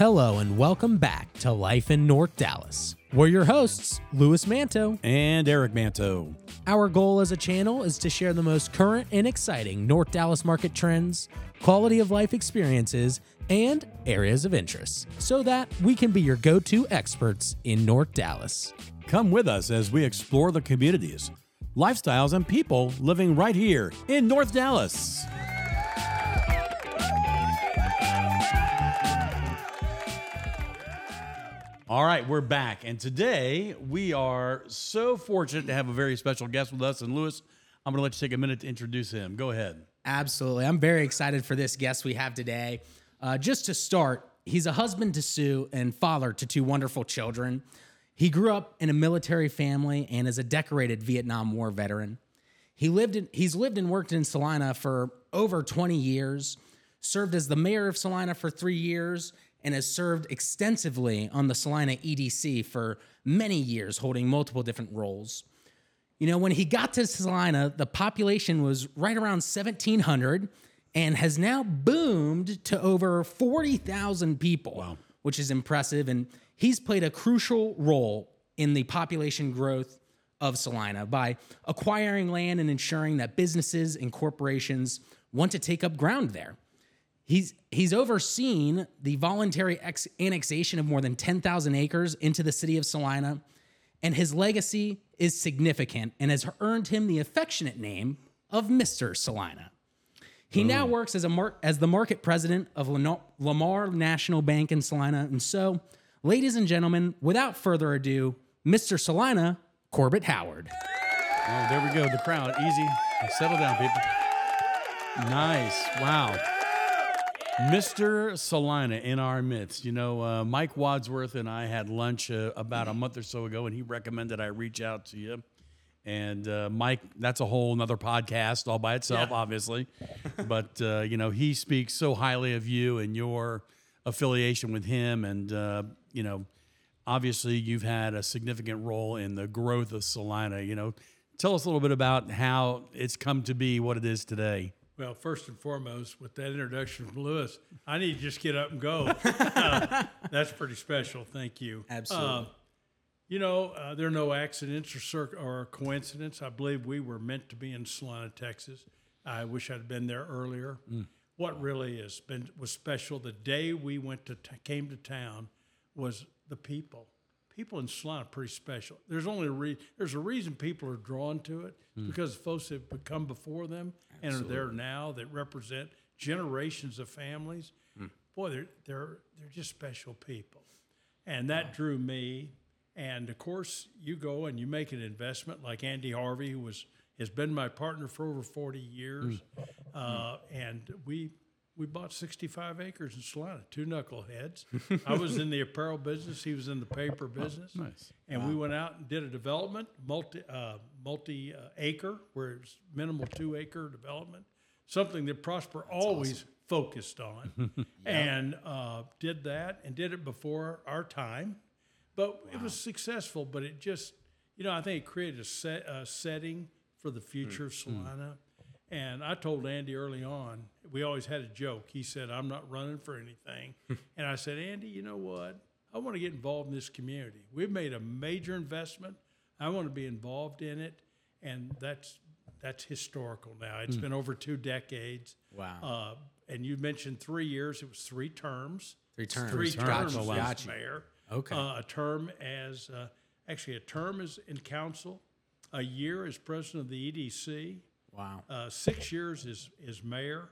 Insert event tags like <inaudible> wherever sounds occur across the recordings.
Hello and welcome back to Life in North Dallas. We're your hosts, Louis Manto. And Eric Manto. Our goal as a channel is to share the most current and exciting North Dallas market trends, quality of life experiences, and areas of interest so that we can be your go to experts in North Dallas. Come with us as we explore the communities, lifestyles, and people living right here in North Dallas. All right, we're back. And today we are so fortunate to have a very special guest with us. And Louis, I'm going to let you take a minute to introduce him. Go ahead. Absolutely. I'm very excited for this guest we have today. Uh, just to start, he's a husband to Sue and father to two wonderful children. He grew up in a military family and is a decorated Vietnam War veteran. He lived in, he's lived and worked in Celina for over 20 years, served as the mayor of Celina for three years, and has served extensively on the Celina EDC for many years, holding multiple different roles. You know, when he got to Celina, the population was right around 1,700 and has now boomed to over 40,000 people, wow. which is impressive. And he's played a crucial role in the population growth of Celina by acquiring land and ensuring that businesses and corporations want to take up ground there. He's he's overseen the voluntary ex- annexation of more than 10,000 acres into the city of Celina, and his legacy is significant and has earned him the affectionate name of Mr. Celina. He Ooh. now hmm. works as a mar- as the market president of Lamar National Bank in Celina, and so, ladies and gentlemen, without further ado, Mr. Celina Corbett Howard. Oh, there we go. The crowd, easy. Settle down, people. Nice. Wow. Mr. Celina in our midst. You know, uh, Mike Wadsworth and I had lunch uh, about a month or so ago, and he recommended I reach out to you. And uh, Mike, that's a whole another podcast all by itself, yeah. obviously. but uh, you know, he speaks so highly of you and your affiliation with him, and uh, you know, obviously you've had a significant role in the growth of Celina. You know, tell us a little bit about how it's come to be what it is today. Well, first and foremost, with that introduction from Louis, I need to just get up and go. <laughs> uh, that's pretty special. Thank you. Absolutely. Uh, you know, uh, there are no accidents or, cir- or coincidence. I believe we were meant to be in Celina, Texas. I wish I'd been there earlier. Mm. What really has been was special the day we went to t- came to town was the people people in Celina are pretty special. There's only a re- there's a reason people are drawn to it mm. because folks have come before them Absolutely. and are there now that represent generations of families. Mm. Boy, they're they're they're just special people, and that wow. drew me. And of course, you go and you make an investment like Andy Harvey, who was has been my partner for over 40 years, mm. Uh, and we we bought 65 acres in Celina, two knuckleheads. I was in the <laughs> apparel business, he was in the paper oh, business. Oh, nice. And wow. we went out and did a development, multi uh, multi uh, acre, where it's minimal two acre development, something that Prosper That's always awesome. focused on, <laughs> yeah. and uh, did that and did it before our time. But wow. it was successful, but it just, you know, I think it created a, set, a setting for the future mm. of Celina. Mm and I told Andy early on, we always had a joke. He said, I'm not running for anything. <laughs> and I said, Andy, you know what? I want to get involved in this community. We've made a major investment. I want to be involved in it. And that's that's historical now. It's mm. been over two decades. Wow. Uh, and you mentioned three years. It was three terms. Three terms. Three terms gotcha. as mayor. Okay. Uh, a term as, uh, actually, a term as in council, a year as president of the EDC, Wow. Uh, six years as, as mayor.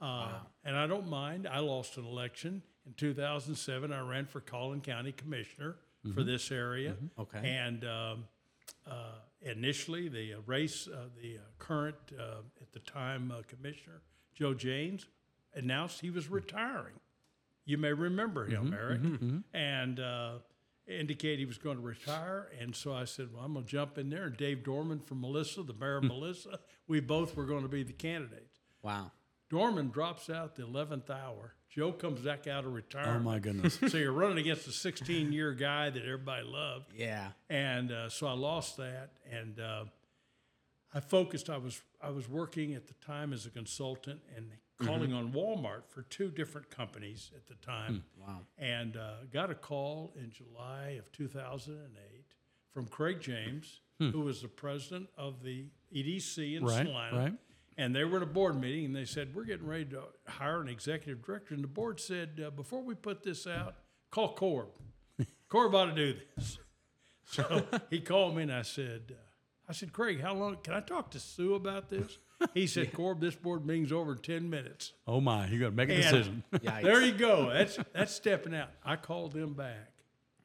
Uh, wow. And I don't mind. I lost an election in 2007. I ran for Collin County Commissioner mm-hmm. for this area. Mm-hmm. Okay. And um, uh, initially, the uh, race, uh, the uh, current, at the time, Commissioner Joe Jaynes announced he was retiring. You may remember him, mm-hmm. Eric. Mm-hmm. Mm-hmm. And indicate he was going to retire. And so I said, Well, I'm going to jump in there. And Dave Dorman from Melissa, the mayor of hmm. Melissa, we both were going to be the candidates. Wow. Dorman drops out the 11th hour. Joe comes back out of retirement. Oh, my goodness. <laughs> so you're running against a 16 year guy that everybody loved. Yeah. And uh, so I lost that. And uh, I focused. I was I was working at the time as a consultant and calling on Walmart for two different companies at the time. Wow. And uh, got a call in July of 2008 from Craig James, who was the president of the EDC in Right, Celina. right. And they were at a board meeting and they said, We're getting ready to hire an executive director. And the board said, uh, Before we put this out, call Corb. <laughs> Corb ought to do this. So he called me and I said, uh, I said, Craig, how long can I talk to Sue about this? He said, <laughs> Corb, this board meeting's over in 10 minutes. Oh my, you got to make a And decision. <laughs> There you go. That's that's stepping out. I called them back,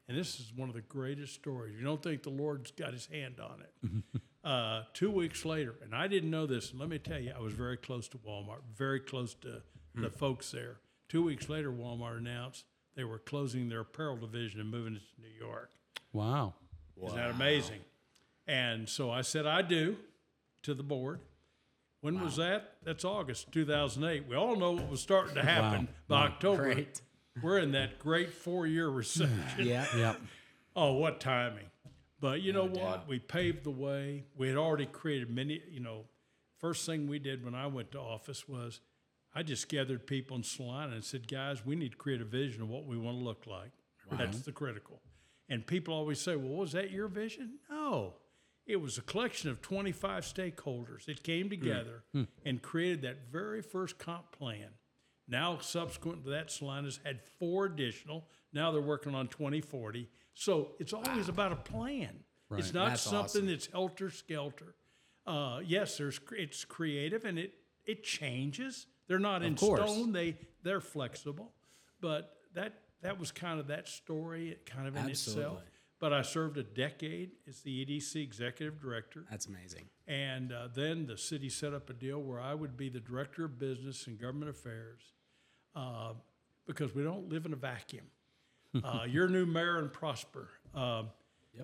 and this is one of the greatest stories. You don't think the Lord's got His hand on it? Uh, two weeks later, and I didn't know this. And let me tell you, I was very close to Walmart, very close to the folks there. Two weeks later, Walmart announced they were closing their apparel division and moving it to New York. Wow. Isn't that amazing? And so I said, I do to the board. When was that? That's August 2008. We all know what was starting to happen by October. Great. We're in that great four year recession. <laughs> Yeah. Yep. <laughs> Oh, what timing. But you know oh, what? We paved the way. We had already created many, you know, first thing we did when I went to office was I just gathered people in Celina and said, guys, we need to create a vision of what we want to look like. That's the critical. And people always say, well, was that your vision? No. It was a collection of 25 stakeholders that came hmm. together hmm. and created that very first comp plan. Now, subsequent to that, Celina's had four additional. Now they're working on 2040. So it's always about a plan. Right. It's not That's something awesome. that's helter skelter. Uh, yes, there's it's creative and it it changes. They're not in course. stone. They they're flexible. But that that was kind of that story, kind of in itself. Absolutely. But I served a decade as the EDC executive director. That's amazing. And uh, then the city set up a deal where I would be the director of business and government affairs uh, because we don't live in a vacuum. Uh, your new mayor in Prosper uh,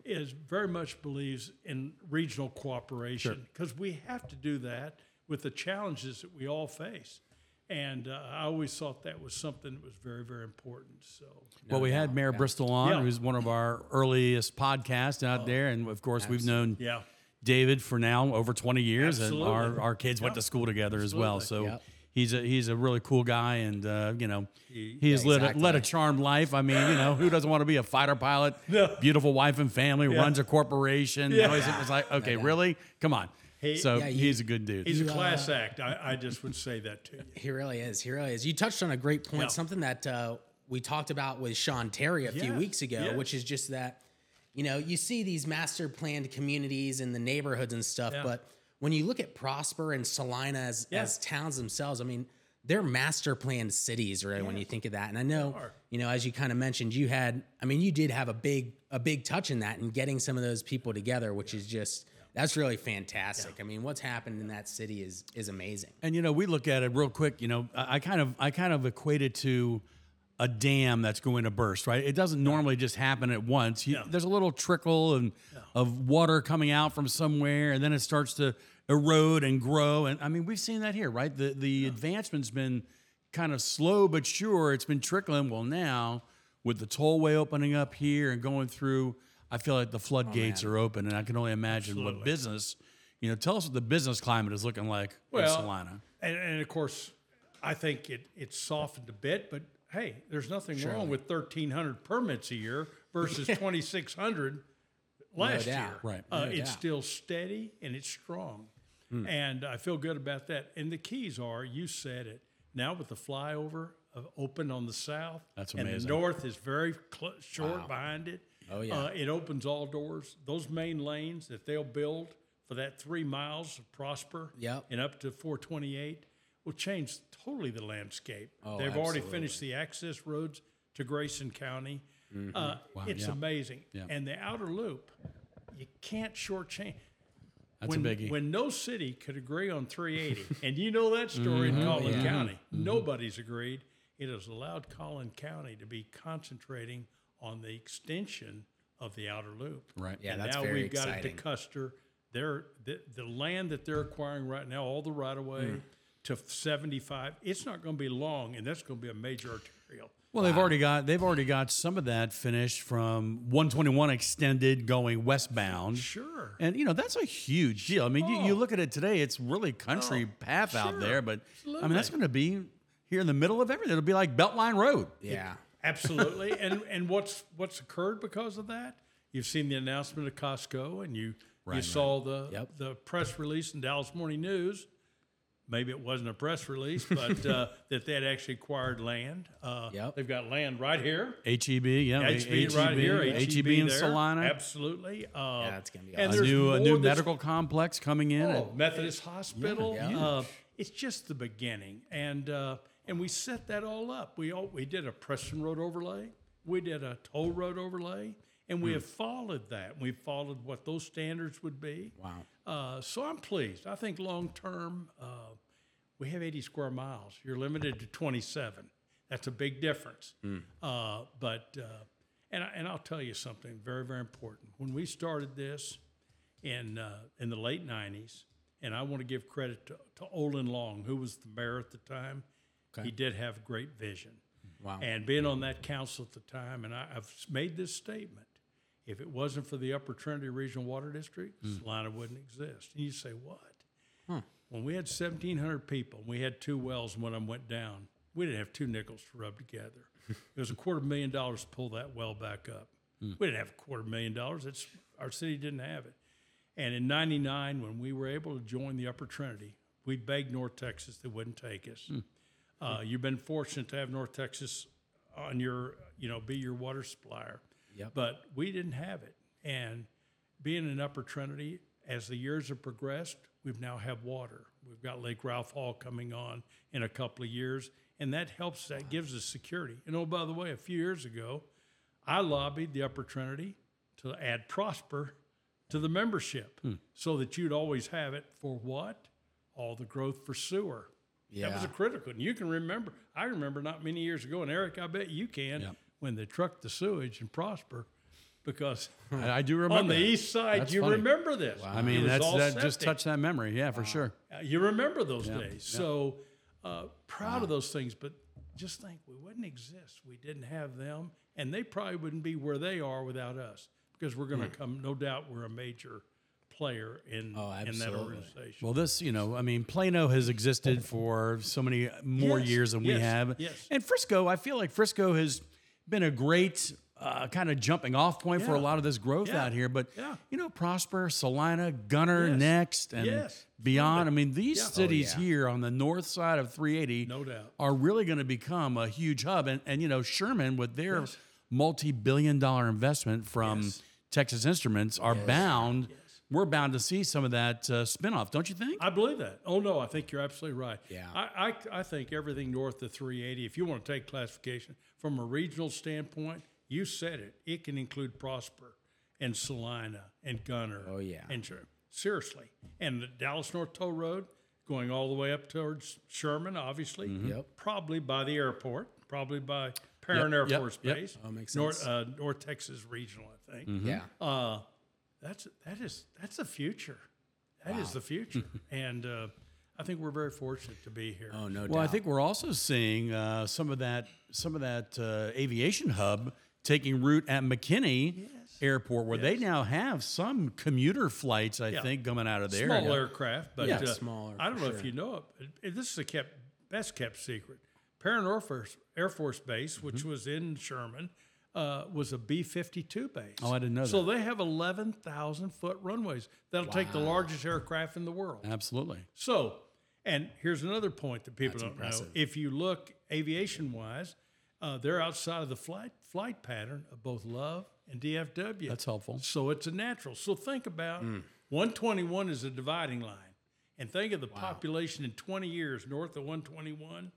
is very much believes in regional cooperation because we have to do that with the challenges that we all face. And uh, I always thought that was something that was very, very important. So Well, we had Mayor Bristol on, Yeah. who's one of our earliest podcasts out there, and of course we've known yeah, David for now over 20 years, Absolutely. and our, our kids went to school together as well. So Yep. He's a he's a really cool guy, and uh, you know he's Yeah, led a, led a charmed life. I mean, you know, who doesn't want to be a fighter pilot? <laughs> No. Beautiful wife and family, runs a corporation. Yeah. Now he's- It's like, okay, really? Come on. He- so Yeah, you- he's a good dude. he's a class act. I, I just would say that to you. He really is. He really is. You touched on a great point, Yeah. something that uh, we talked about with Sean Terry a few weeks ago, yeah. which is just that, you know, you see these master planned communities in the neighborhoods and stuff, Yeah. but when you look at Prosper and Celina as, Yeah. as towns themselves, I mean, they're master planned cities, right? When you think of that, and I know, you know, as you kind of mentioned, you had, I mean, you did have a big, a big touch in that and getting some of those people together, which is just. That's really fantastic. I mean, what's happened in that city is is amazing. And you know, we look at it real quick. You know, I, I kind of I kind of equate it to a dam that's going to burst. Right? It doesn't normally just happen at once. You, Yeah. There's a little trickle and of water coming out from somewhere, and then it starts to erode and grow. And I mean, we've seen that here, right? The the advancement's been kind of slow but sure. It's been trickling. Well, now with the tollway opening up here and going through, I feel like the floodgates oh, are open, and I can only imagine what business. You know, tell us what the business climate is looking like in Well, Celina. And, and of course, I think it it's softened a bit, but hey, there's nothing wrong with 1,300 permits a year versus <laughs> 2,600 last doubt. year. Right. Uh, No it's doubt. still steady and it's strong. And I feel good about that. And the keys are, you said it, now with the flyover open on the south. That's And the north is very cl- short behind it. Oh, yeah. Uh, it opens all doors. Those main lanes that they'll build for that three miles of Prosper Yep. and up to 428 will change totally the landscape. Oh, They've already finished the access roads to Grayson County. Mm-hmm. Uh, it's yeah. amazing. Yeah. And the outer loop, you can't shortchange. That's when, a biggie. when no city could agree on 380, <laughs> and you know that story in Collin County, Mm-hmm. nobody's agreed. It has allowed Collin County to be concentrating on the extension of the outer loop. Right. Yeah, and that's now very we've got it to Custer. They're, the, the land that they're acquiring right now, all the right of way to 75. It's not going to be long, and that's going to be a major arterial. Well, they've already got they've already got some of that finished from 121 extended going westbound. Sure. And you know that's a huge deal. I mean, you, you Oh. look at it today; it's really country oh, path out there. But I mean, that's going to be here in the middle of everything. It'll be like Beltline Road. Yeah. Absolutely. and and what's what's occurred because of that? You've seen the announcement of Costco, and you you saw the Yep. the press release in Dallas Morning News. Maybe it wasn't a press release, but uh, <laughs> that they had actually acquired land. Uh, Yep. They've got land right here. HEB, yeah, HB right here. HEB, HEB in there. Celina. Absolutely. Uh, Yeah, it's gonna be and A there's new a new that's medical complex coming in. Oh, Methodist Hospital. Yeah. Uh, it's just the beginning, and uh, and we set that all up. We all, we did a Preston Road overlay, we did a toll road overlay, and we have followed that. We followed what those standards would be. Wow. Uh, so I'm pleased. I think long term, uh, we have 80 square miles. You're limited to 27. That's a big difference. Uh, but uh, and I, and I'll tell you something very very important. When we started this in uh, in the late 90s, and I want to give credit to, to Olin Long, who was the mayor at the time. He did have great vision. Wow. And being on that council at the time, and I, I've made this statement: if it wasn't for the Upper Trinity Regional Water District, Celina hmm. wouldn't exist. And you say, what? Hmm. When we had 1,700 people, and we had two wells, and one of them went down. We didn't have two nickels to rub together. <laughs> it was a quarter million dollars to pull that well back up. Hmm. We didn't have a quarter million dollars. It's our city didn't have it. And in '99, when we were able to join the Upper Trinity, we begged North Texas they wouldn't take us. Uh, you've been fortunate to have North Texas on your, you know, be your water supplier. Yep. But we didn't have it. And being in Upper Trinity, as the years have progressed, we've now have water. We've got Lake Ralph Hall coming on in a couple of years, and that helps. That gives us security. And oh, by the way, a few years ago, I lobbied the Upper Trinity to add Prosper to the membership, hmm. so that you'd always have it for what? All the growth for sewer. Yeah. That was a critical. And you can remember, I remember not many years ago, and Eric, I bet you can, when they trucked the sewage in Prosper, because <laughs> I, do remember on the that. east side, That's you funny. remember this. I mean, that's that just septic. touched that memory. Yeah, for sure. Uh, You remember those days. So uh, proud of those things, but just think we wouldn't exist. We didn't have them, and they probably wouldn't be where they are without us because we're Hmm. going to come. No doubt, we're a major player in Oh, in that organization. Well, this, you know, I mean, Plano has existed for so many more Yes, years than we have. yes. And Frisco, I feel like Frisco has been a great uh, kind of jumping off point for a lot of this growth Yeah. out here. But, Yeah. you know, Prosper, Celina, Gunter, Yes. next, and Yes. beyond. I mean, these Yeah. Oh, cities yeah. here on the north side of 380 No doubt. are really going to become a huge hub. And, and you know, Sherman, with their Yes. multi billion dollar investment from. Texas Instruments, are bound. We're bound to see some of that uh, spinoff, don't you think? I believe that. Oh no, I think you're absolutely right. Yeah. I, I, I think everything north of 380, if you want to take classification from a regional standpoint, you said it. It can include Prosper and Celina and Gunter. Oh, yeah. And Sher- seriously, and the Dallas North Toll Road going all the way up towards Sherman, obviously. Yep. Probably by the airport. Probably by Perrin Yep, Air yep, Force yep. Base. Oh, makes North, sense. uh, North Texas Regional, I think. Yeah. Uh, that's that is that's the future. That is the future, <laughs> and uh, I think we're very fortunate to be here. Oh no Well, I think we're also seeing uh, some of that some of that uh, aviation hub taking root at McKinney Airport, where they now have some commuter flights. I Yeah. think coming out of there. Small aircraft, but Yeah, uh, smaller, I don't for know if you know it. but it- This is a kept best kept secret. Perrin Air Force Air Force Base, which Mm-hmm. was in Sherman, uh, was a B fifty two base. Oh, I didn't know that. So they have eleven thousand foot runways that'll take the largest aircraft in the world. Absolutely. So, and here's another point that people That's don't impressive. know. If you look aviation wise, uh, they're outside of the flight flight pattern of both Love and DFW. That's helpful. So it's a natural. So think about Hmm. 121 is a dividing line, and think of the population in 20 years north of 121.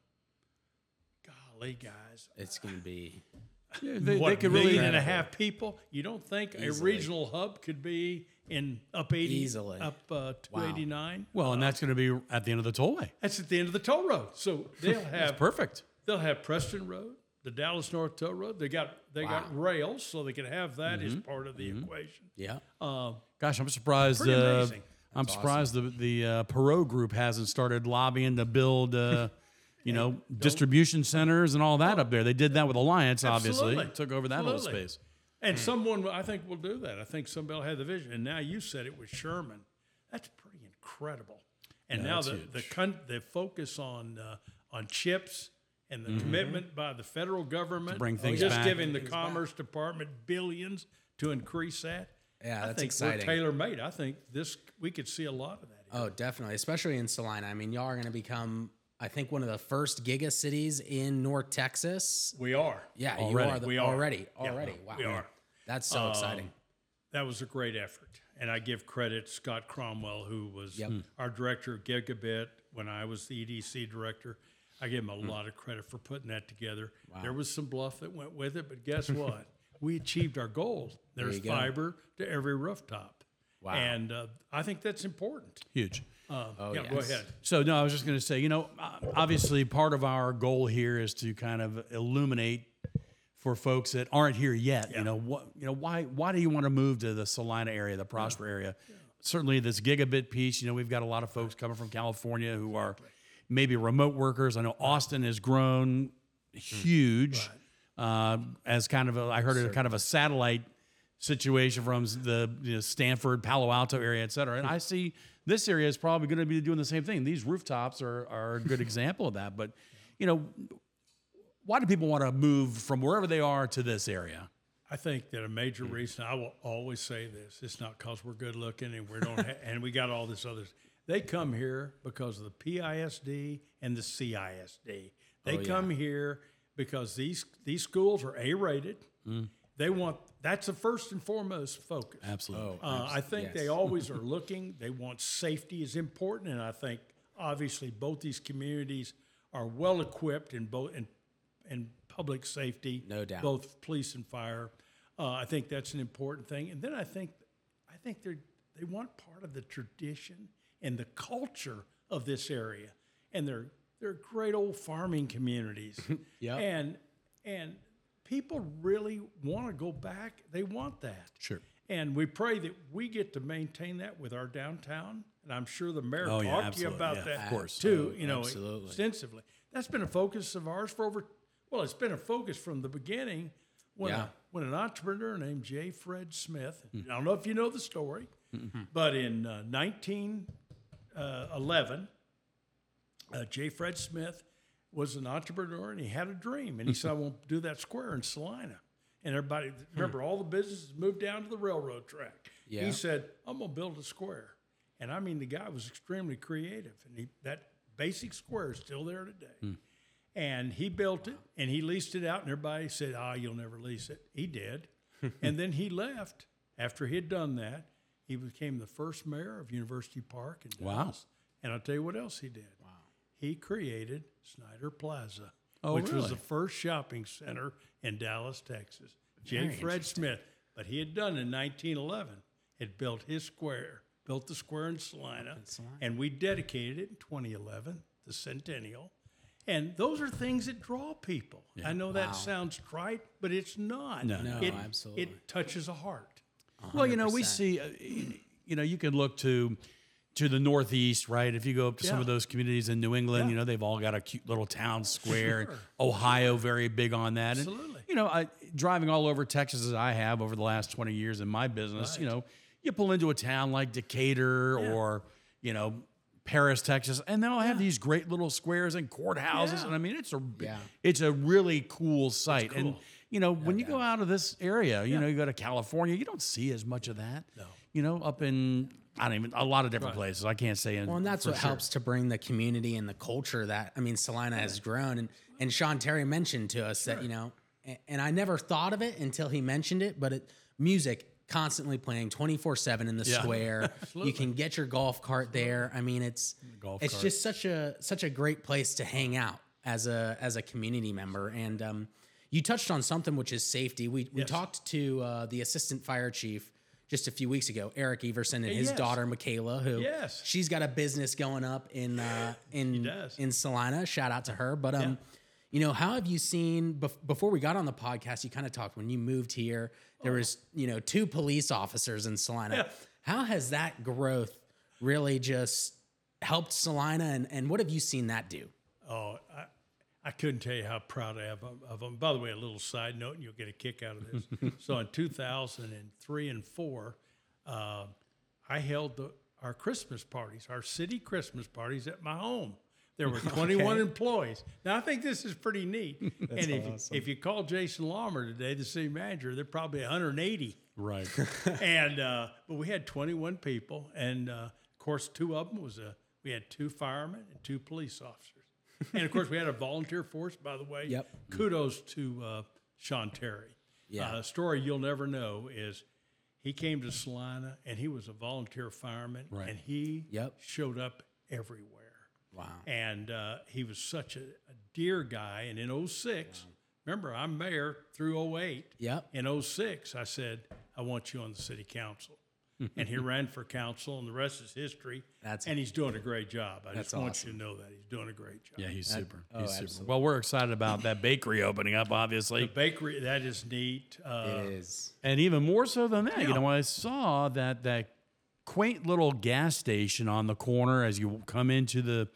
Golly, guys, it's gonna be Yeah, <laughs> they, what they could million really. and a half people? You don't think a regional hub could be in up 80, Easily. up uh, 289? Well, and that's going to be at the end of the tollway. That's at the end of the toll road. So <laughs> they'll have Perfect. They'll have Preston Road, the Dallas North Toll Road. They got they got rails, so they can have that as Mm-hmm. part of the equation. yeah. Uh, Gosh, I'm surprised. Pretty Uh. I'm surprised the the uh, Perot group hasn't started lobbying to build, uh, <laughs> you know, distribution centers and all that up there. They did that with Alliance, obviously. Absolutely. Took over that whole Absolutely. space. And someone, I think, will do that. I think somebody will have the vision. And now you said it was Sherman. That's pretty incredible. And now that's the the, con- the focus on uh, on chips and the commitment by the federal government, bring things just back. giving the Commerce Department billions to increase that. Yeah, I that's think exciting. we're tailor made. I think this we could see a lot of that. here. Oh, definitely, especially in Celina. I mean, y'all are going to become, I think, one of the first giga cities in North Texas. We are. Yeah, Already. you are. The, We are. already. Yeah, Already. wow. we are. That's so um, exciting. that was a great effort. And I give credit to Scott Cromwell, who was Yep. Hmm. our director of Gigabit when I was the EDC director. I give him a hmm. lot of credit for putting that together. There was some bluff that went with it, but guess <laughs> what? we achieved our goal. There's you go. fiber to every rooftop. Wow. And uh, I think that's important. Huge. Uh, yeah, go ahead. So no, I was just going to say, you know, uh, obviously part of our goal here is to kind of illuminate for folks that aren't here yet. You know what? You know why? Why do you want to move to the Celina area, the Prosper area? Certainly, this gigabit piece. You know, we've got a lot of folks coming from California who are maybe remote workers. I know Austin has grown huge uh, as kind of a. I heard it kind of a satellite situation from the you know, Stanford, Palo Alto area, et cetera. And I see this area is probably going to be doing the same thing. These rooftops are, are a good example of that. But, you know, why do people want to move from wherever they are to this area? I think that a major reason I will always say this: it's not because we're good looking and we don't, ha- and we got all this others. They come here because of the PISD and the CISD. They oh, come here because these these schools are A rated. Mm. They want that's the first and foremost focus. Absolutely. Uh, I think yes. they <laughs> always are looking. They want safety is important, and I think obviously both these communities are well equipped in both in, in public safety. No doubt. both police and fire. Uh, I think that's an important thing, and then I think I think they they want part of the tradition and the culture of this area, and they're they're great old farming communities. <laughs> Yep. and and people really want to go back. They want that. Sure. And we pray that we get to maintain that with our downtown. And I'm sure the mayor Oh, talked yeah, to you about Yeah, that of course. too. Oh, you know, absolutely. extensively. That's been a focus of ours for over. Well, it's been a focus from the beginning. When Yeah. a, when an entrepreneur named J. Fred Smith. I don't know if you know the story, but in uh, 1911, uh, J. Fred Smith was an entrepreneur and he had a dream. And he said, I want to do that square in Celina. And everybody, remember, all the businesses moved down to the railroad track. Yeah. He said, I'm going to build a square. And I mean, the guy was extremely creative. And he, that basic square is still there today. And he built it and he leased it out. And everybody said, Ah, you'll never lease it. He did. <laughs> and then he left after he had done that. He became the first mayor of University Park in Wow. And I'll tell you what else he did. Wow. He created Snider Plaza, Oh, which was the first shopping center in Dallas, Texas. J. Fred Smith, but he had done in 1911, had built his square, built the square in Celina, and we dedicated it in 2011, the centennial. And those are things that draw people. I know that sounds trite, but it's not. No. No, it, absolutely. It touches a heart. Well, you know, we see, uh, you know, you can look to to the northeast, right? If you go up to some of those communities in New England, you know, they've all got a cute little town square. Ohio, very big on that. And, Absolutely. you know, I, driving all over Texas as I have over the last 20 years in my business, you know, you pull into a town like Decatur or, you know, Paris, Texas, and they'll have these great little squares and courthouses. Yeah. And I mean, it's a Yeah. it's a really cool sight. And you know, when you go out of this area, you know, you go to California, you don't see as much of that. No. You know, up in I don't even a lot of different places. I can't say in Well, and that's what sure. helps to bring the community and the culture that I mean, Celina has grown. And and Sean Terry mentioned to us that you know, and, and I never thought of it until he mentioned it, but it music constantly playing 24 7 in the Yeah. square <laughs> you can get your golf cart there i mean it's Golf it's cart. just such a such a great place to hang out as a as a community member and um you touched on something which is safety we we talked to uh, the assistant fire chief just a few weeks ago eric everson and his Yes. daughter michaela who Yes. she's got a business going up in uh, <laughs> in in Celina. Shout out to her. But um, you know, how have you seen bef- before we got on the podcast? You kind of talked when you moved here. There was you know two police officers in Celina. Yeah. How has that growth really just helped Celina, and, and what have you seen that do? Oh, I, I couldn't tell you how proud I am of- them. By the way, a little side note, and you'll get a kick out of this. <laughs> so in 2003 and four, uh, I held the, our Christmas parties, our city Christmas parties at my home. There were <laughs> 21 employees. Now I think this is pretty neat. <laughs> and if, you- if you call Jason Laumer today, the city manager, they're probably 180 Right. and uh, but we had 21 people, and uh, of course, two of them was a we had two firemen and two police officers, <laughs> and of course, we had a volunteer force. By the way, Yep. Kudos to uh, Sean Terry. Yeah. Uh, a story you'll never know is he came to Celina and he was a volunteer fireman, Right. and he Yep. showed up everywhere. Wow. And uh, he was such a, a dear guy. And in 06, remember, I'm mayor through 08 Yep. in 06, I said, I want you on the city council. And he ran for council, and the rest is history. That's- and he's doing a great job. I That's just want awesome. you to know that he's doing a great job. Yeah, he's super. oh, He's super. absolutely. Well, we're excited about that bakery opening up, Obviously, The bakery, that is neat. Uh, it is. And even more so than that, you Yeah. know, I saw that that quaint little gas station on the corner as you come into the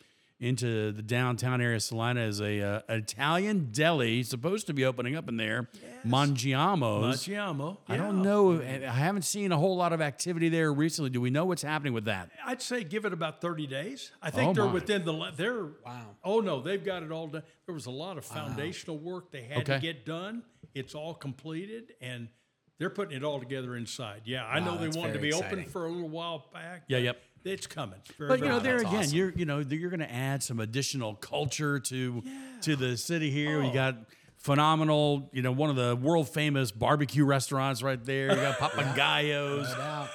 into the downtown area of Celina is a uh, Italian deli supposed to be opening up in there, Mangiamo's. Maggiamo. I don't know. I haven't seen a whole lot of activity there recently. Do we know what's happening with that? I'd say give it about 30 days. I think Oh, they're my. within the, they're, Wow. oh no, they've got it all done. There was a lot of foundational work they had to get done. It's all completed and they're putting it all together inside. Yeah, I know they wanted to be exciting. open for a little while back. Yeah, yep. It's coming. Very, But you very know, there again, awesome. you're you know you're going to add some additional culture to to the city here. You oh. got phenomenal, you know, one of the world famous barbecue restaurants right there. You got <laughs> Papagayos.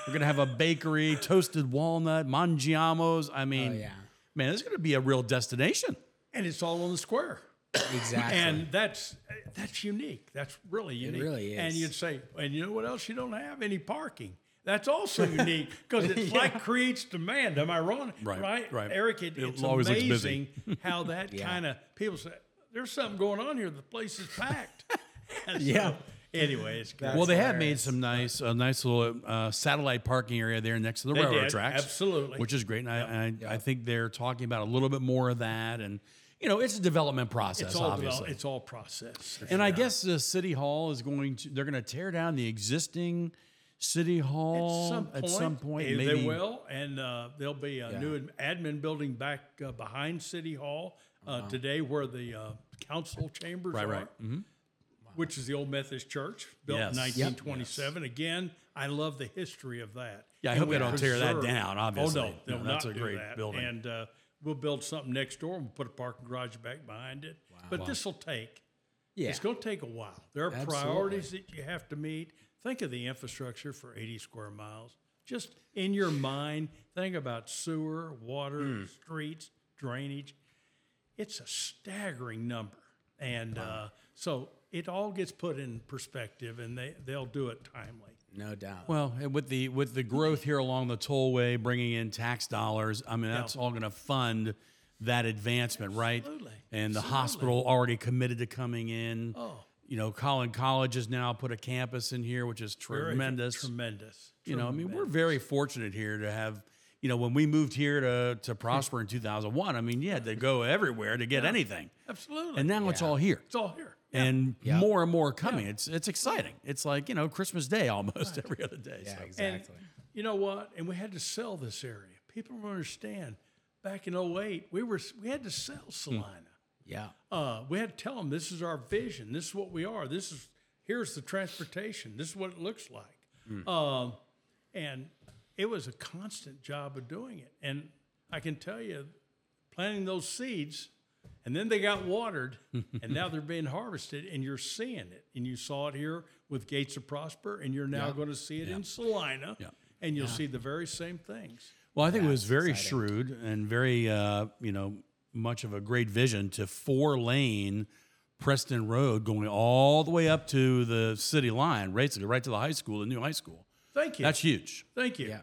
We're going to have a bakery, toasted walnut, Mangiamo's. I oh, mean, Oh, yeah. man, this is going to be a real destination. and it's all on the square. Exactly. And that's that's unique. That's really unique. really is. And you'd say, and you know what else? You don't have any parking. That's also <laughs> unique because it's like creates demand. Am I wrong? Right, right, right. Eric, it, It it's always amazing <laughs> how that Yeah. kind of people say there's something going on here. The place is packed. <laughs> And so, Yeah. Anyway, it's good. well, they have made some nice, a nice little uh, satellite parking area there next to the They railroad did, tracks. absolutely. which is great. And I, I, I think they're talking about a little bit more of that, and you know, it's a development process, it's all obviously. develop- it's all process. And I guess the city hall is going to they're going to tear down the existing city hall at some point, eh, maybe they will, and uh, there'll be a new admin building back uh, behind City Hall uh, today, where the uh, council chambers Right, are, right. which is the old Methodist church built Yes. in Yep. 1927. Again, I love the history of that. Yeah, I And hope they don't tear that down, obviously. Oh no, they'll No, that's not a great that. building. And uh, we'll build something next door. and We'll put a parking garage back behind it. But this will take yeah. it's going to take a while. There are Absolutely. priorities that you have to meet. Think of the infrastructure for 80 square miles. Just in your mind, think about sewer, water, Hmm. streets, drainage. It's a staggering number. And uh, so it all gets put in perspective, and they, they'll do it timely. no doubt. Well, and with the with the growth here along the tollway, bringing in tax dollars, I mean that's all going to fund that advancement, right? Absolutely. And the hospital already committed to coming in. Oh. You know, Collin College has now put a campus in here, which is Very tremendous. Tremendous. You know, I mean, we're very fortunate here to have, you know, when we moved here to, to prosper in 2001, I mean, you had to go <laughs> everywhere to get anything. Absolutely. And now it's all here. it's all here. And more and more coming. It's it's exciting. It's like, you know, Christmas Day almost every other day. yeah, so. exactly. And you know what? And we had to sell this area. People don't understand. Back in 08, we were we had to sell hmm. Celina. Yeah. Uh, we had to tell them this is our vision. This is what we are. This is here's the transportation. This is what it looks like. Um, and it was a constant job of doing it. And I can tell you, planting those seeds, and then they got watered, <laughs> and now they're being harvested, and you're seeing it. And you saw it here with Gates of Prosper, and you're now going to see it in Celina, Yeah. and you'll see the very same things. Well, I think it was very shrewd and very, uh, you know, much of a great vision to four lane Preston Road going all the way up to the city line, basically right to the high school, the new high school. Thank you. That's huge. Thank you. Yeah.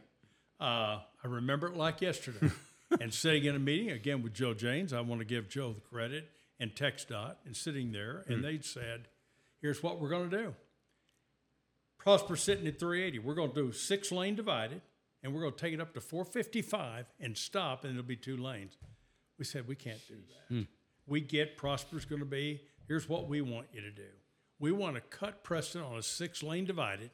Uh, I remember it like yesterday. <laughs> and sitting in a meeting again with Joe Jaynes, I want to give Joe the credit and TxDOT, and sitting there, and they'd said, "Here's what we're going to do. Prosper sitting at 380. We're going to do six lane divided, and we're going to take it up to 455 and stop, and it'll be two lanes. We said, we can't do that. We get Prosper's going to be, here's what we want you to do. We want to cut Preston on a six lane divided,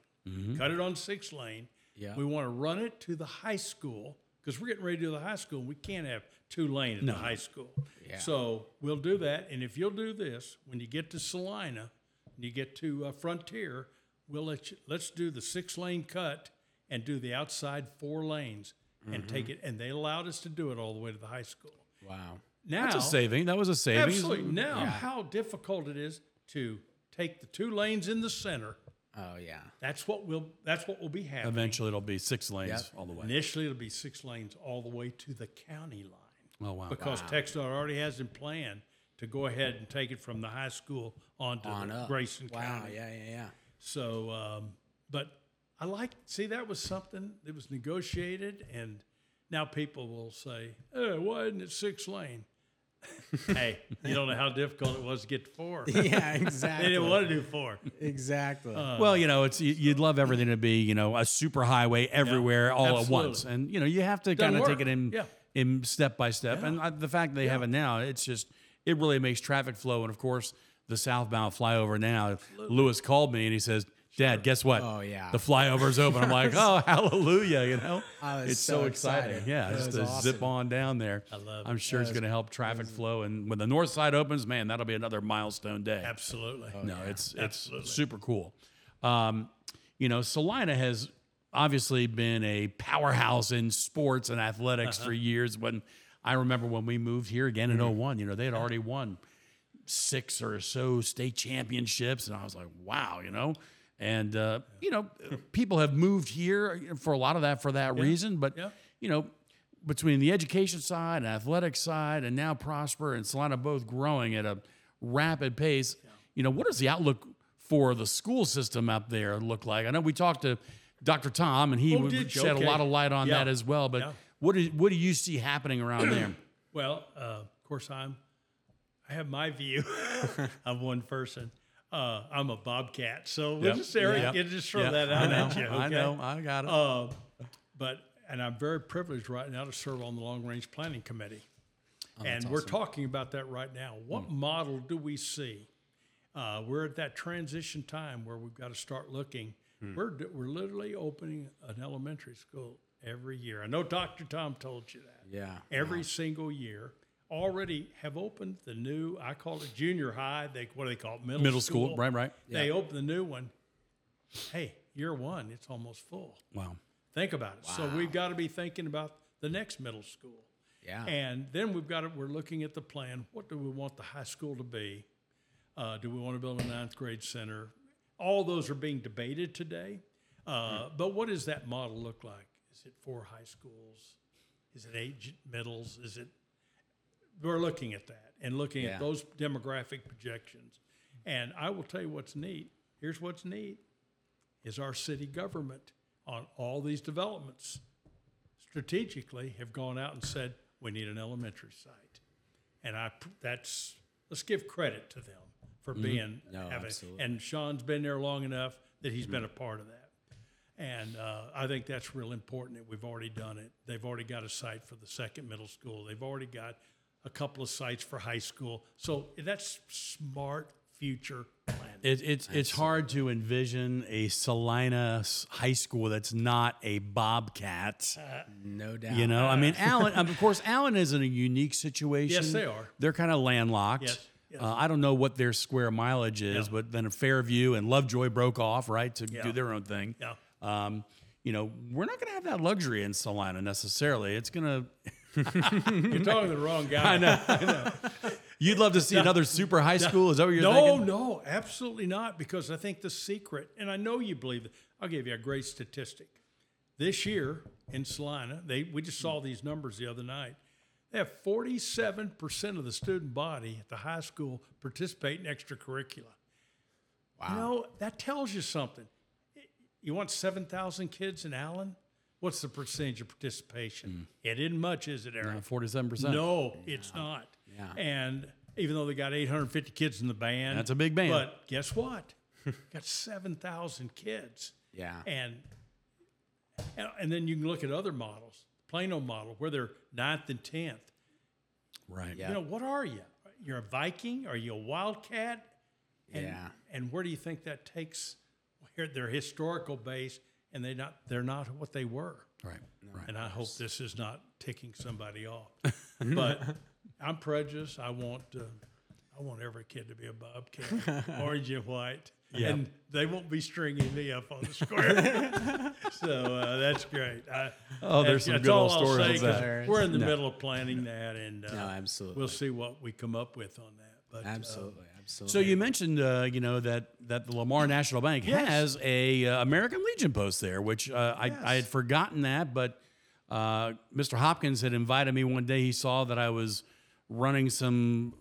cut it on six lane. Yeah. We want to run it to the high school because we're getting ready to do the high school. We can't have two lane at the high school. Yeah. So we'll do that. And if you'll do this, when you get to Celina, and you get to uh, Frontier, we'll let you, let's do the six lane cut and do the outside four lanes and take Mm-hmm. it. And they allowed us to do it all the way to the high school. Wow. Now, That's a saving. That was a saving. absolutely. Now, Yeah. how difficult it is to take the two lanes in the center. Oh yeah. That's what will. That's what will be happening. Eventually, it'll be six lanes Yep. all the way. Initially, it'll be six lanes all the way to the county line Oh wow. because TxDOT already has in plan to go ahead and take it from the high school onto On the up. Grayson Wow. County. Yeah. Yeah. Yeah. So, um, but I like see that was something that was negotiated, and now people will say, "Oh, why isn't it six lane?" <laughs> hey, you don't know how difficult it was to get to four. <laughs> Yeah. Exactly. <laughs> They didn't want to do four. Exactly. well, you know, it's you- you'd love everything to be, you know, a super highway everywhere all at absolutely. once, and you know, you have to kind of take it in, Yeah. in step by step. And uh, the fact that they have it now, it's just it really makes traffic flow. And of course, the southbound flyover now. Lewis called me and he says, "Dad, guess what? Oh, yeah. the flyover's open." I'm like, <laughs> "Oh, hallelujah!" You know, I was it's so, so exciting. excited. Yeah, That just was to awesome. zip on down there. I love It. I'm sure it's going to help traffic flow. And when the north side opens, man, that'll be another milestone day. Absolutely. No, it's Absolutely. it's super cool. Um, you know, Celina has obviously been a powerhouse in sports and athletics Uh-huh. for years. When I remember when we moved here again in Mm-hmm. 01, you know, they had already won six or so state championships, and I was like, wow, you know. And uh, you know, people have moved here for a lot of that for that reason. But Yeah. you know, between the education side and athletic side, and now Prosper and Celina both growing at a rapid pace, you know, what does the outlook for the school system up there look like? I know we talked to Dr. Tom, and he Oh, did shed Okay. a lot of light on Yeah. that as well. But Yeah. what do what do you see happening around there? <clears throat> Well, uh, of course, I'm. I have my view <laughs> of one person. Uh, I'm a bobcat, so we'll Yep. just Eric, Yep. you just throw Yep. that out know, at you. I okay? know, I got it. Uh, but and I'm very privileged right now to serve on the long range planning committee, and we're talking about that right now. What model do we see? Uh, we're at that transition time where we've got to start looking. We're we're literally opening an elementary school every year. I know Dr. Tom told you that yeah. every single year. Already have opened the new. I call it junior high. They what do they call it? Middle, Middle school, right, right. They open the new one. Hey, year one, it's almost full. Wow. Think about it. So we've got to be thinking about the next middle school. Yeah. And then we've got to, we're looking at the plan. What do we want the high school to be? Uh, do we want to build a ninth grade center? All those are being debated today. Uh, But what does that model look like? Is it four high schools? Is it eight j- middles? Is it? We're looking at that and looking Yeah. at those demographic projections. And I will tell you what's neat. Here's what's neat: is our city government on all these developments strategically have gone out and said we need an elementary site, and I that's let's give credit to them for being Mm-hmm. No, having. absolutely. And Sean's been there long enough that he's been a part of that, and uh, I think that's real important that we've already done it. They've already got a site for the second middle school. They've already got a couple of sites for high school. So that's smart future planning. It, it's it's hard to envision a Celina high school that's not a Bobcat. No doubt. You know, I mean, Allen. um, of course, Allen is in a unique situation. Yes, they are. They're kind of landlocked. Yes, yes. Uh, I don't know what their square mileage is, Yeah. but then Fairview and Lovejoy broke off, right, to Yeah. do their own thing. Yeah. Um, you know, we're not going to have that luxury in Celina necessarily. It's going to. You're <laughs> talking to the wrong guy. I know. <laughs> You'd love to see another super high school. Is that what you're no, thinking? no, absolutely not. Because I think the secret, and I know you believe it. I'll give you a great statistic. This year in Celina, they we just saw these numbers the other night. They have 47% of the student body at the high school participate in extracurricular. Wow. You know, that tells you something. You want 7,000 kids in Allen? What's the percentage of participation? Mm. It isn't much, is it, Eric? Forty-seven percent. No, it's not. Yeah. And even though they got 850 kids in the band, That's a big band. But guess what? <laughs> got 7,000 kids. Yeah. And And, and then you can look at other models, Plano model, where they're ninth and tenth. Right. Yeah. You know, what are you? You're a Viking? Are you a Wildcat? And, Yeah. And where do you think that takes their historical base? And they not they're not what they were. Right. Right. And I hope this is not ticking somebody off. <laughs> but I'm prejudiced. I want uh, I want every kid to be a bobcat, <laughs> orange and white. Yeah. And they won't be stringing me up on the square. <laughs> so uh, that's great. I, Oh, there's some that's good old stories say, that. We're in the middle of planning that, and uh, No, absolutely. we'll see what we come up with on that. But uh, Absolutely, absolutely. So you mentioned, uh, you know, that that the Lamar National Bank Yes. has a uh, American Legion post there, which uh, I, I had forgotten that, but uh, Mr. Hopkins had invited me one day. He saw that I was running some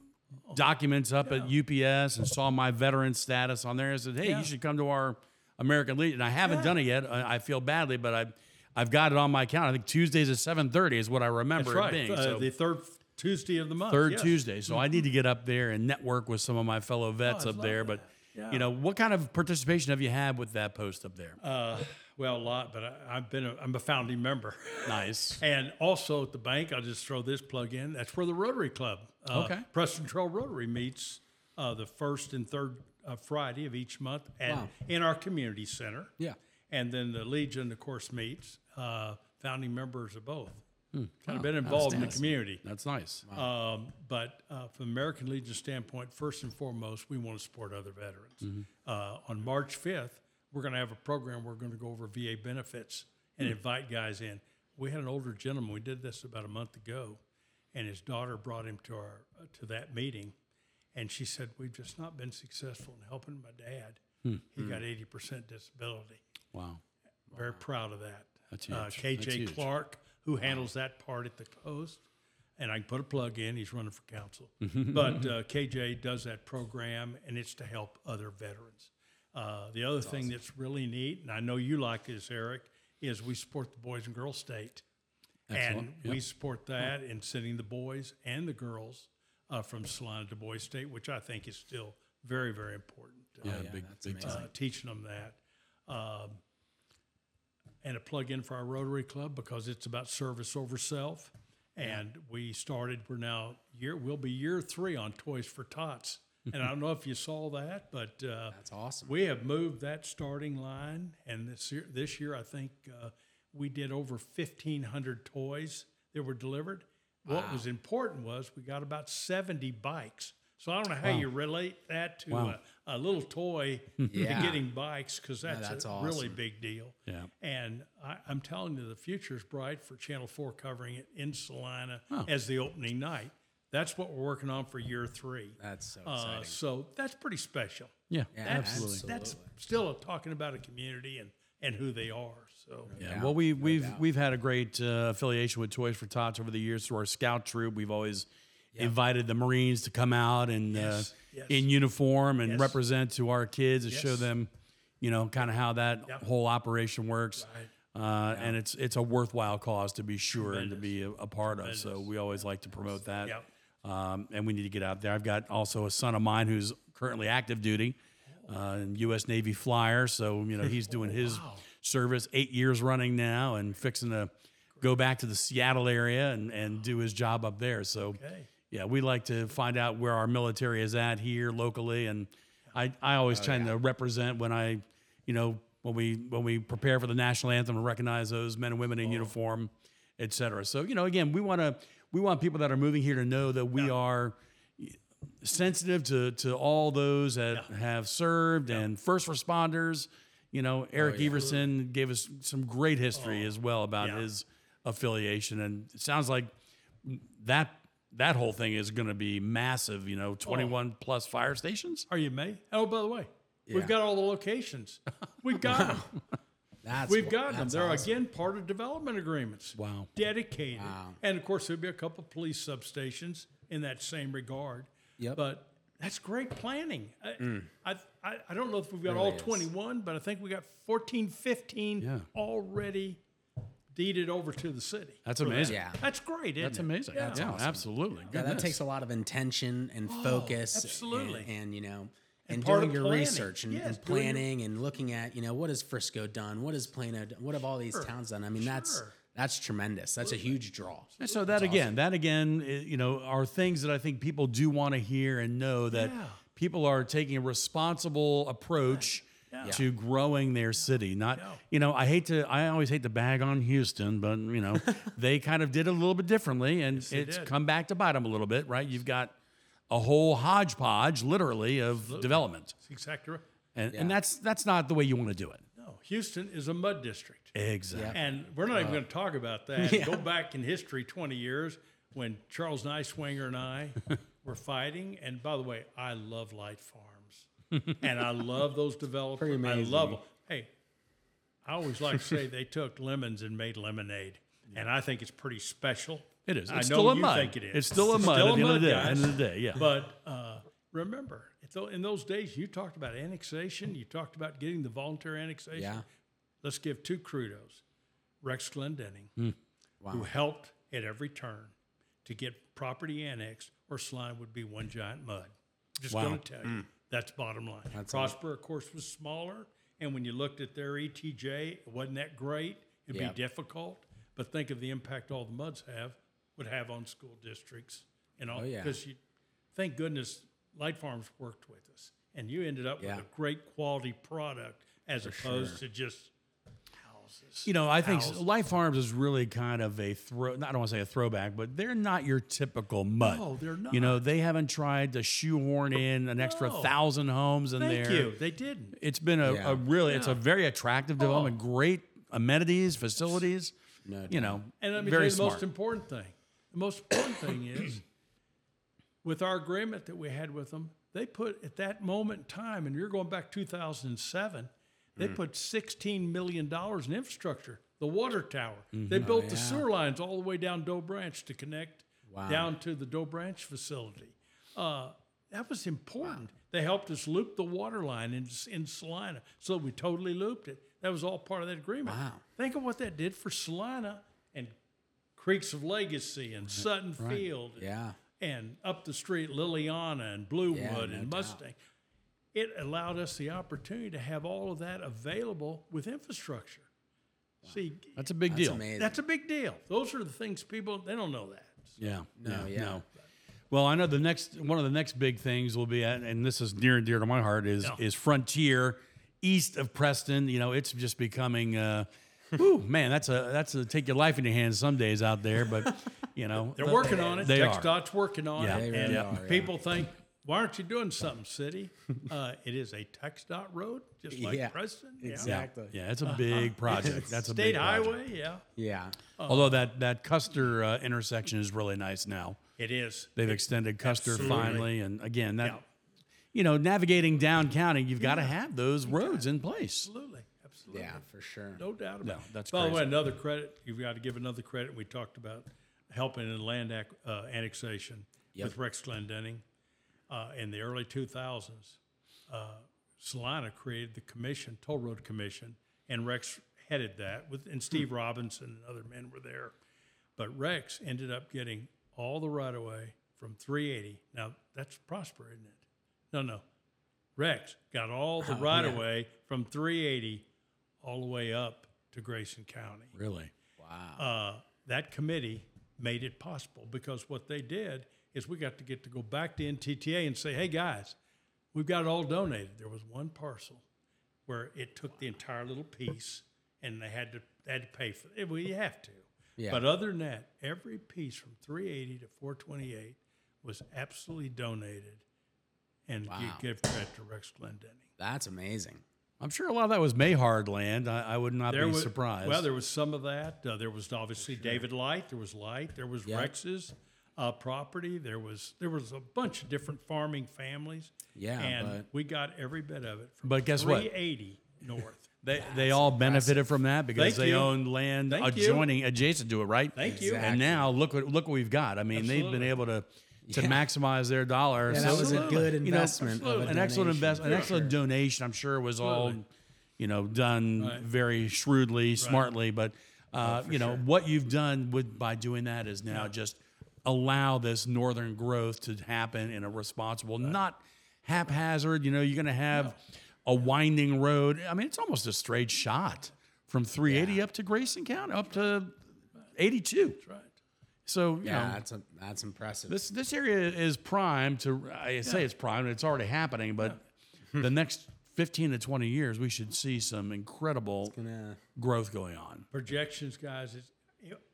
documents up at UPS and saw my veteran status on there. I said, "Hey, Yeah. you should come to our American Legion." I haven't done it yet. I, I feel badly, but I. I've got it on my account. I think Tuesdays at seven thirty is what I remember that's right. it being. Uh, so the third Tuesday of the month. third yes. Tuesday. So I need to get up there and network with some of my fellow vets Oh, up there. that. But Yeah. you know, what kind of participation have you had with that post up there? Uh, well, a lot, but I, I've been a, I'm a founding member. nice. <laughs> And also at the bank, I'll just throw this plug in. That's where the Rotary Club, uh, Okay. Preston Trail Rotary meets uh, the first and third uh, Friday of each month at, Wow. in our community center. Yeah. And then the Legion, of course, meets. Uh, founding members of both. Hmm. Kind of been involved in the community. That's nice. Um, but uh, from American Legion standpoint, first and foremost, we want to support other veterans. Mm-hmm. Uh, on March 5th, we're going to have a program. We're going to go over VA benefits and Hmm. invite guys in. We had an older gentleman. We did this about a month ago, and his daughter brought him to our uh, to that meeting, and she said, "We've just not been successful in helping my dad. Hmm. He got 80% disability. Wow. Very proud of that. That's Uh, huge. That's KJ huge. Clark, who handles that part at the post, and I can put a plug in. He's running for council, <laughs> but uh, KJ does that program, and it's to help other veterans. Uh, the other thing that's really neat, and I know you like this, Eric, is we support the Boys and Girls State, Excellent. and we support that in sending the boys and the girls uh, from Celina to Boys State, which I think is still very, very important. Uh, Yeah, yeah, big, that's big time. uh, teaching them that. Um, and a plug in for our Rotary Club because it's about service over self. And we started, we're now year, we'll be year three on Toys for Tots. And I don't know if you saw that, but uh, That's awesome. we have moved that starting line. And this year, this year I think uh, we did over 1,500 toys that were delivered. What was important was we got about 70 bikes. So I don't know how you relate that to Wow. a, a little toy Yeah. to getting bikes because that's, that's a really big deal. Yeah. And I, I'm telling you, the future is bright for Channel 4 covering it in Celina as the opening night. That's what we're working on for year three. That's so Uh, exciting. so that's pretty special. Yeah, Yeah, That's, absolutely. that's still talking about a community and, and who they are. So Yeah. Yeah, well, we, no we've doubt. we've had a great uh, affiliation with Toys for Tots over the years through our scout troop. We've always invited the Marines to come out and Yes, uh, yes. in uniform and Yes. represent to our kids and show them, you know, kind of how that Yep. whole operation works. Uh, And it's it's a worthwhile cause to be sure and to be a, a part of. So we always like to promote that. Yep. Um, and we need to get out there. I've got also a son of mine who's currently active duty, uh, in U.S. Navy flyer. So you know he's doing <laughs> his service eight years running now, and fixing to go back to the Seattle area and, and do his job up there. So Okay. Yeah, we like to find out where our military is at here locally, and I, I always oh, tend to represent when I, you know, when we when we prepare for the national anthem and recognize those men and women in oh. uniform, et cetera. So you know, again, we want to we want people that are moving here to know that we are sensitive to to all those that have served and first responders. You know, oh, Eric Everson gave us some great history as well about Yeah. his affiliation, and it sounds like that that whole thing is going to be massive. You know, oh. twenty one plus fire stations. are you May? Oh, by the way, Yeah. we've got all the locations. <laughs> We've got them. <laughs> That's We've wa- got them. that's They're awesome. again part of development agreements. Wow. Dedicated. Wow. And of course, there'll be a couple police substations in that same regard. Yep. But that's great planning. I, mm. I, I, I don't know if we've got Really all is. 21, but I think we got 14, 15 Yeah. already deeded over to the city. That's for that. amazing. Yeah. That's great. Isn't That's it? amazing. Yeah. Yeah, absolutely. Yeah, that takes a lot of intention and oh, focus. absolutely. And, and, you know, and, part doing of your planning. research and, Yes, and doing your- planning and looking at you know what has Frisco done, what has Plano, done, what have all these towns done. I mean, that's Sure. that's tremendous. That's a huge draw. And so that again, that again, eh, you know, are things that I think people do want to hear and know that Yeah. people are taking a responsible approach Yeah. to growing their city. Not, Yeah. you know, I hate to, I always hate to bag on Houston, but you know, <laughs> they kind of did it a little bit differently, and they it's did. come back to bite them a little bit, right? You've got a whole hodgepodge, literally, of development, exactly right. and and that's that's not the way you want to do it. No, Houston is a mud district. Exactly. And we're not even going to talk about that. <laughs> Go back in history 20 years when Charles Niswinger and I <laughs> were fighting. And by the way, I love Light Farms. And I love those developers. Pretty I love them. Hey, I always like to say they took lemons and made lemonade. And I think it's pretty special. It is. I It's know still a you mud. think it is. It's still a mud at the end of the day. guys. End of the day, yeah. But uh, remember, in those days, you talked about annexation. You talked about getting the voluntary annexation. Yeah. Let's give two kudos. Rex Glendenning, Hmm. who helped at every turn to get property annexed, or Slime would be one giant mud. Just Wow. going to tell you, that's bottom line. Prosper, of course, was smaller, and when you looked at their ETJ, it wasn't that great. It'd Yeah. be difficult, but think of the impact all the muds have would have on school districts and all. Oh, yeah. Because you, thank goodness, Light Farms worked with us, and you ended up Yeah. with a great quality product as opposed to just houses. You know, I think House. Light Farms is really kind of a throw. I don't want to say a throwback, but they're not your typical mud. No, they're not. You know, they haven't tried to shoehorn in an extra No. thousand homes in Thank there. you. They didn't. It's been a, Yeah. a really, it's a very attractive development. Oh. Great amenities, facilities. No you know, And let me very tell you the smart. most important thing. The most important thing is <coughs> with our agreement that we had with them, they put at that moment in time, and you're going back 2007, they Mm. put $16 million in infrastructure. The water tower. Mm-hmm. They built the yeah. sewer lines all the way down Doe Branch to connect Wow. down to the Doe Branch facility. Uh, that was important. They helped us loop the water line in, in Celina, so we totally looped it. That was all part of that agreement. Wow. Think of what that did for Celina and Creeks of Legacy and Sutton Field Yeah. and up the street Lilyana and Bluewood Yeah, no and doubt. Mustang. It allowed us the opportunity to have all of that available with infrastructure. See, That's a big That's deal. amazing. that's a big deal. Those are the things people they don't know that. Yeah. No, yeah. No. Well, I know the next one of the next big things will be, and this is near and dear to my heart, is Yeah. is Frontier, east of Preston. You know, it's just becoming. Uh, Whew, man, that's a that's a take your life in your hands some days out there, but you know <laughs> They're working on it. They are. TxDOT's working on Yeah. it. They really and are, yeah. people think, why aren't you doing something, city? <laughs> uh, it is a TxDOT road, just like Yeah, Preston. Yeah. exactly. Yeah, it's a big project. <laughs> That's a State big project. highway, yeah. Yeah. Although that that Custer uh, intersection is really nice now. It is. They've extended Custer Absolutely. finally, and again, that Yeah. you know, navigating down county, you've got to have those roads in place. Absolutely. Absolutely. Yeah, for sure. No doubt about No, it. that's By the way, crazy. another credit, you've got to give another credit. We talked about helping in land ac- uh, annexation Yep. with Rex Glendenning. Uh, in the early 2000s, uh, Celina created the commission, Toll Road Commission, and Rex headed that, with, and Steve Robinson and other men were there. But Rex ended up getting all the right of way from 380. Now, that's Prosper, isn't it? No, no. Rex got all the right of way from 380 all the way up to Grayson County. Really? Wow. Uh, that committee made it possible because what they did is we got to get to go back to NTTA and say, hey guys, we've got it all donated. There was one parcel where it took the entire little piece and they had to they had to pay for it. Well, you have to. Yeah. But other than that, every piece from 380 to 428 was absolutely donated. And you give credit to Rex Glendenning. That's amazing. I'm sure a lot of that was Mayhard land. I, I would not There be was, surprised. Well, there was some of that. Uh, there was obviously David Light. There was Light. There was Yeah. Rex's uh, property. There was there was a bunch of different farming families. Yeah, and but- we got every bit of it. From But guess what? 380 north. <laughs> they they all benefited from that because Thank they you. owned land Thank you. adjoining adjacent to it, right? Thank you. And now look what look what we've got. I mean, they've been able to to maximize their dollar. Yeah, that was a Absolutely. good you know, investment. of a an excellent donation. investment, an excellent donation. I'm sure was all, you know, done Right. very shrewdly, smartly. But uh, you know what you've done with by doing that is now just allow this northern growth to happen in a responsible, not haphazard. You know, you're going to have a winding road. I mean, it's almost a straight shot from 380 up to Grayson County, up to 82. That's right. So, you Yeah, know, that's a, that's impressive. this this area is prime to. I say it's prime. It's already happening, but the <laughs> next 15 to 20 years, we should see some incredible Gonna- growth going on. projections, guys, it's,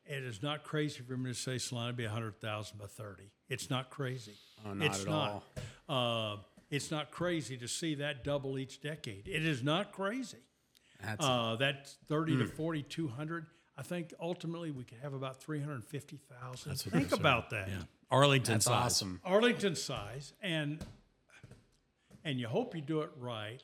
it is not crazy for me to say Celina be 100,000 by 30. It's not crazy. Oh, not it's at not. Uh, it's not crazy to see that double each decade. It is not crazy. That's Uh, that 30 to 4,200, I think ultimately we could have about 350,000. Think about that. Yeah, Arlington that's size. awesome. Arlington size, and and you hope you do it right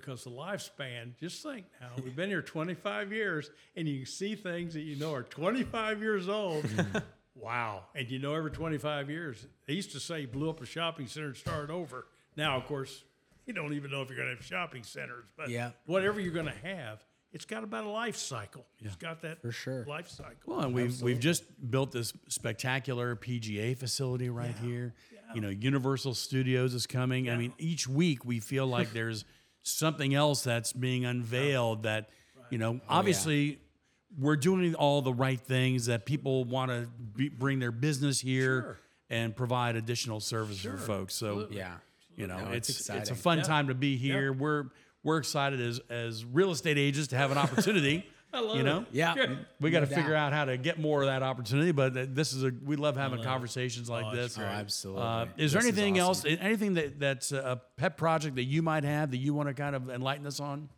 because the lifespan. Just think now, we've been here 25 years, and you see things that you know are 25 years old. <laughs> wow! And you know, every 25 years, they used to say blew up a shopping center and started over. Now, of course, you don't even know if you're going to have shopping centers, but Yeah. whatever you're going to have. It's got about a life cycle. It's got that For sure. life cycle. Well, and we've we've just built this spectacular PGA facility right here. You know, Universal Studios is coming. I mean, each week we feel like there's something else that's being unveiled that, you know, oh, obviously we're doing all the right things that people want to be, bring their business here Sure. and provide additional services for folks. So, yeah. you know, No, it's it's it's, a exciting. fun time to be here. We're we're excited as as real estate agents to have an opportunity. <laughs> I love you know, it. Yeah. we got to figure out how to get more of that opportunity. But this is a we love having conversations like Oh, this. Oh, absolutely. Uh, is there This anything awesome. else? Anything that that's a pet project that you might have that you want to kind of enlighten us on?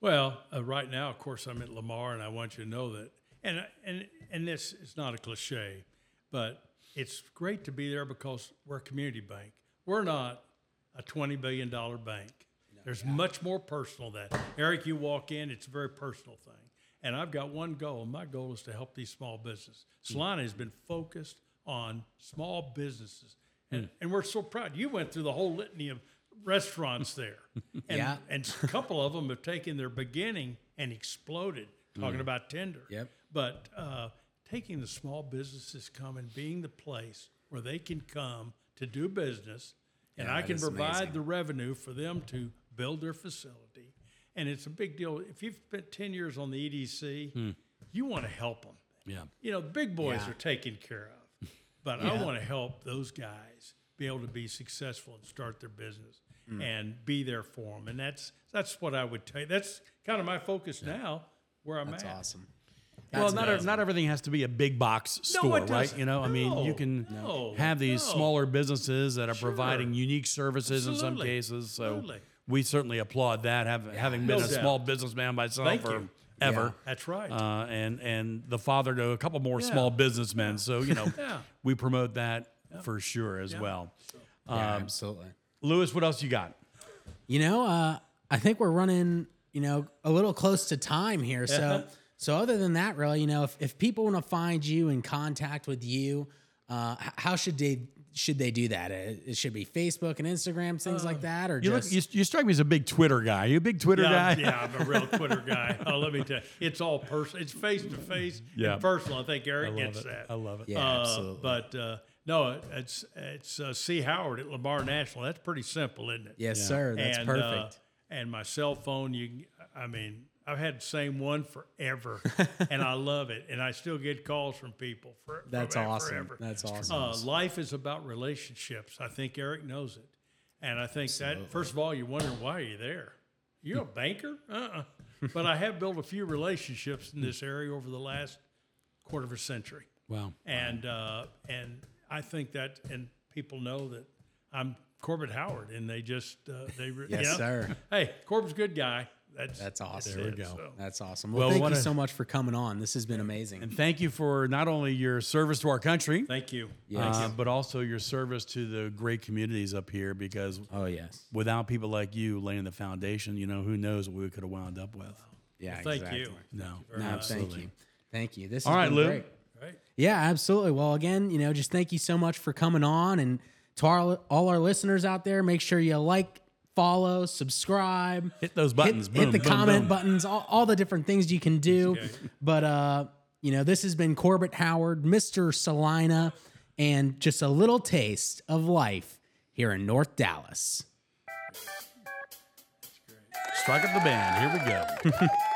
Well, uh, right now, of course, I'm at Lamar, and I want you to know that. And and and this is not a cliche, but it's great to be there because we're a community bank. We're not a twenty billion dollar bank. There's much more personal than that. Eric, you walk in, it's a very personal thing. And I've got one goal. and My goal is to help these small businesses. Celina has been focused on small businesses, and, and we're so proud. You went through the whole litany of restaurants there, and, <laughs> Yeah. and a couple of them have taken their beginning and exploded. Talking about Tinder, Yep. But uh, taking the small businesses come and being the place where they can come to do business, and Yeah, I can provide amazing. the revenue for them to build their facility. And it's a big deal. If you've spent 10 years on the EDC, you want to help them. Yeah. You know, the big boys Yeah. are taken care of, <laughs> but I want to help those guys be able to be successful and start their business Mm. and be there for them. And that's that's what I would take. That's kind of my focus now, where I'm at. That's at. awesome. well, not amazing. not everything has to be a big box store, right? You know, I mean, you can no, have these no. smaller businesses that are Sure. providing unique services in some cases. So Absolutely. We certainly applaud that. Have, having been no a doubt. small businessman myself Thank for you. ever. That's right. uh, and and the father to a couple more Yeah. small businessmen. So you know, <laughs> Yeah. we promote that for sure as well. Yeah, absolutely. Louis, what else you got? You know, uh, I think we're running, you know, a little close to time here. So, so other than that, really, you know, if, if people want to find you in contact with you, uh, how should they should they do that? It, it should be Facebook and Instagram, things like that, or You look, just you, you strike me as a big Twitter guy. you a big Twitter yeah, guy? yeah, I'm a real <laughs> Twitter guy. Oh, let me tell you, it's all personal. It's face to face Yeah. and personal. I think Eric love gets it. that. I love it. Yeah, Uh, absolutely. But uh, no, it's it's uh, C Howard at Lamar National. That's pretty simple, isn't it? yes, sir. That's and, perfect. Uh, and my cell phone, you, I mean, I've had the same one forever, <laughs> and I love it. And I still get calls from people for That's forever, awesome. Forever. That's awesome. Uh, life is about relationships. I think Eric knows it, and I think that first of all, you're wondering why are you there? You're a banker, uh-uh. <laughs> but I have built a few relationships in this area over the last quarter of a century Wow. and uh, and I think that and people know that I'm Corbett Howard, and they just uh, they re- Yes, you know, sir. Hey, Corbett's a good guy. That's That's awesome. There we go. That's awesome. Well, Well, thank what you a- so much for coming on. This has been amazing. And thank you for not only your service to our country, Thank you. uh, but also your service to the great communities up here. Because Oh yes. without people like you laying the foundation, you know, who knows what we could have wound up with. Yeah. Thank exactly. you. No, No, thank absolutely. you. Thank you. This All has right, been Lou. great. Right. Yeah, absolutely. Well, again, you know, just thank you so much for coming on, and to our, all our listeners out there, make sure you like, follow, subscribe, hit those buttons, hit, boom, hit the boom, comment boom. buttons, all, all, the different things you can do. Okay. But uh, you know, this has been Corbett Howard, Mr. Celina, and just a little taste of life here in North Dallas. Strike up the band. Here we go. <laughs>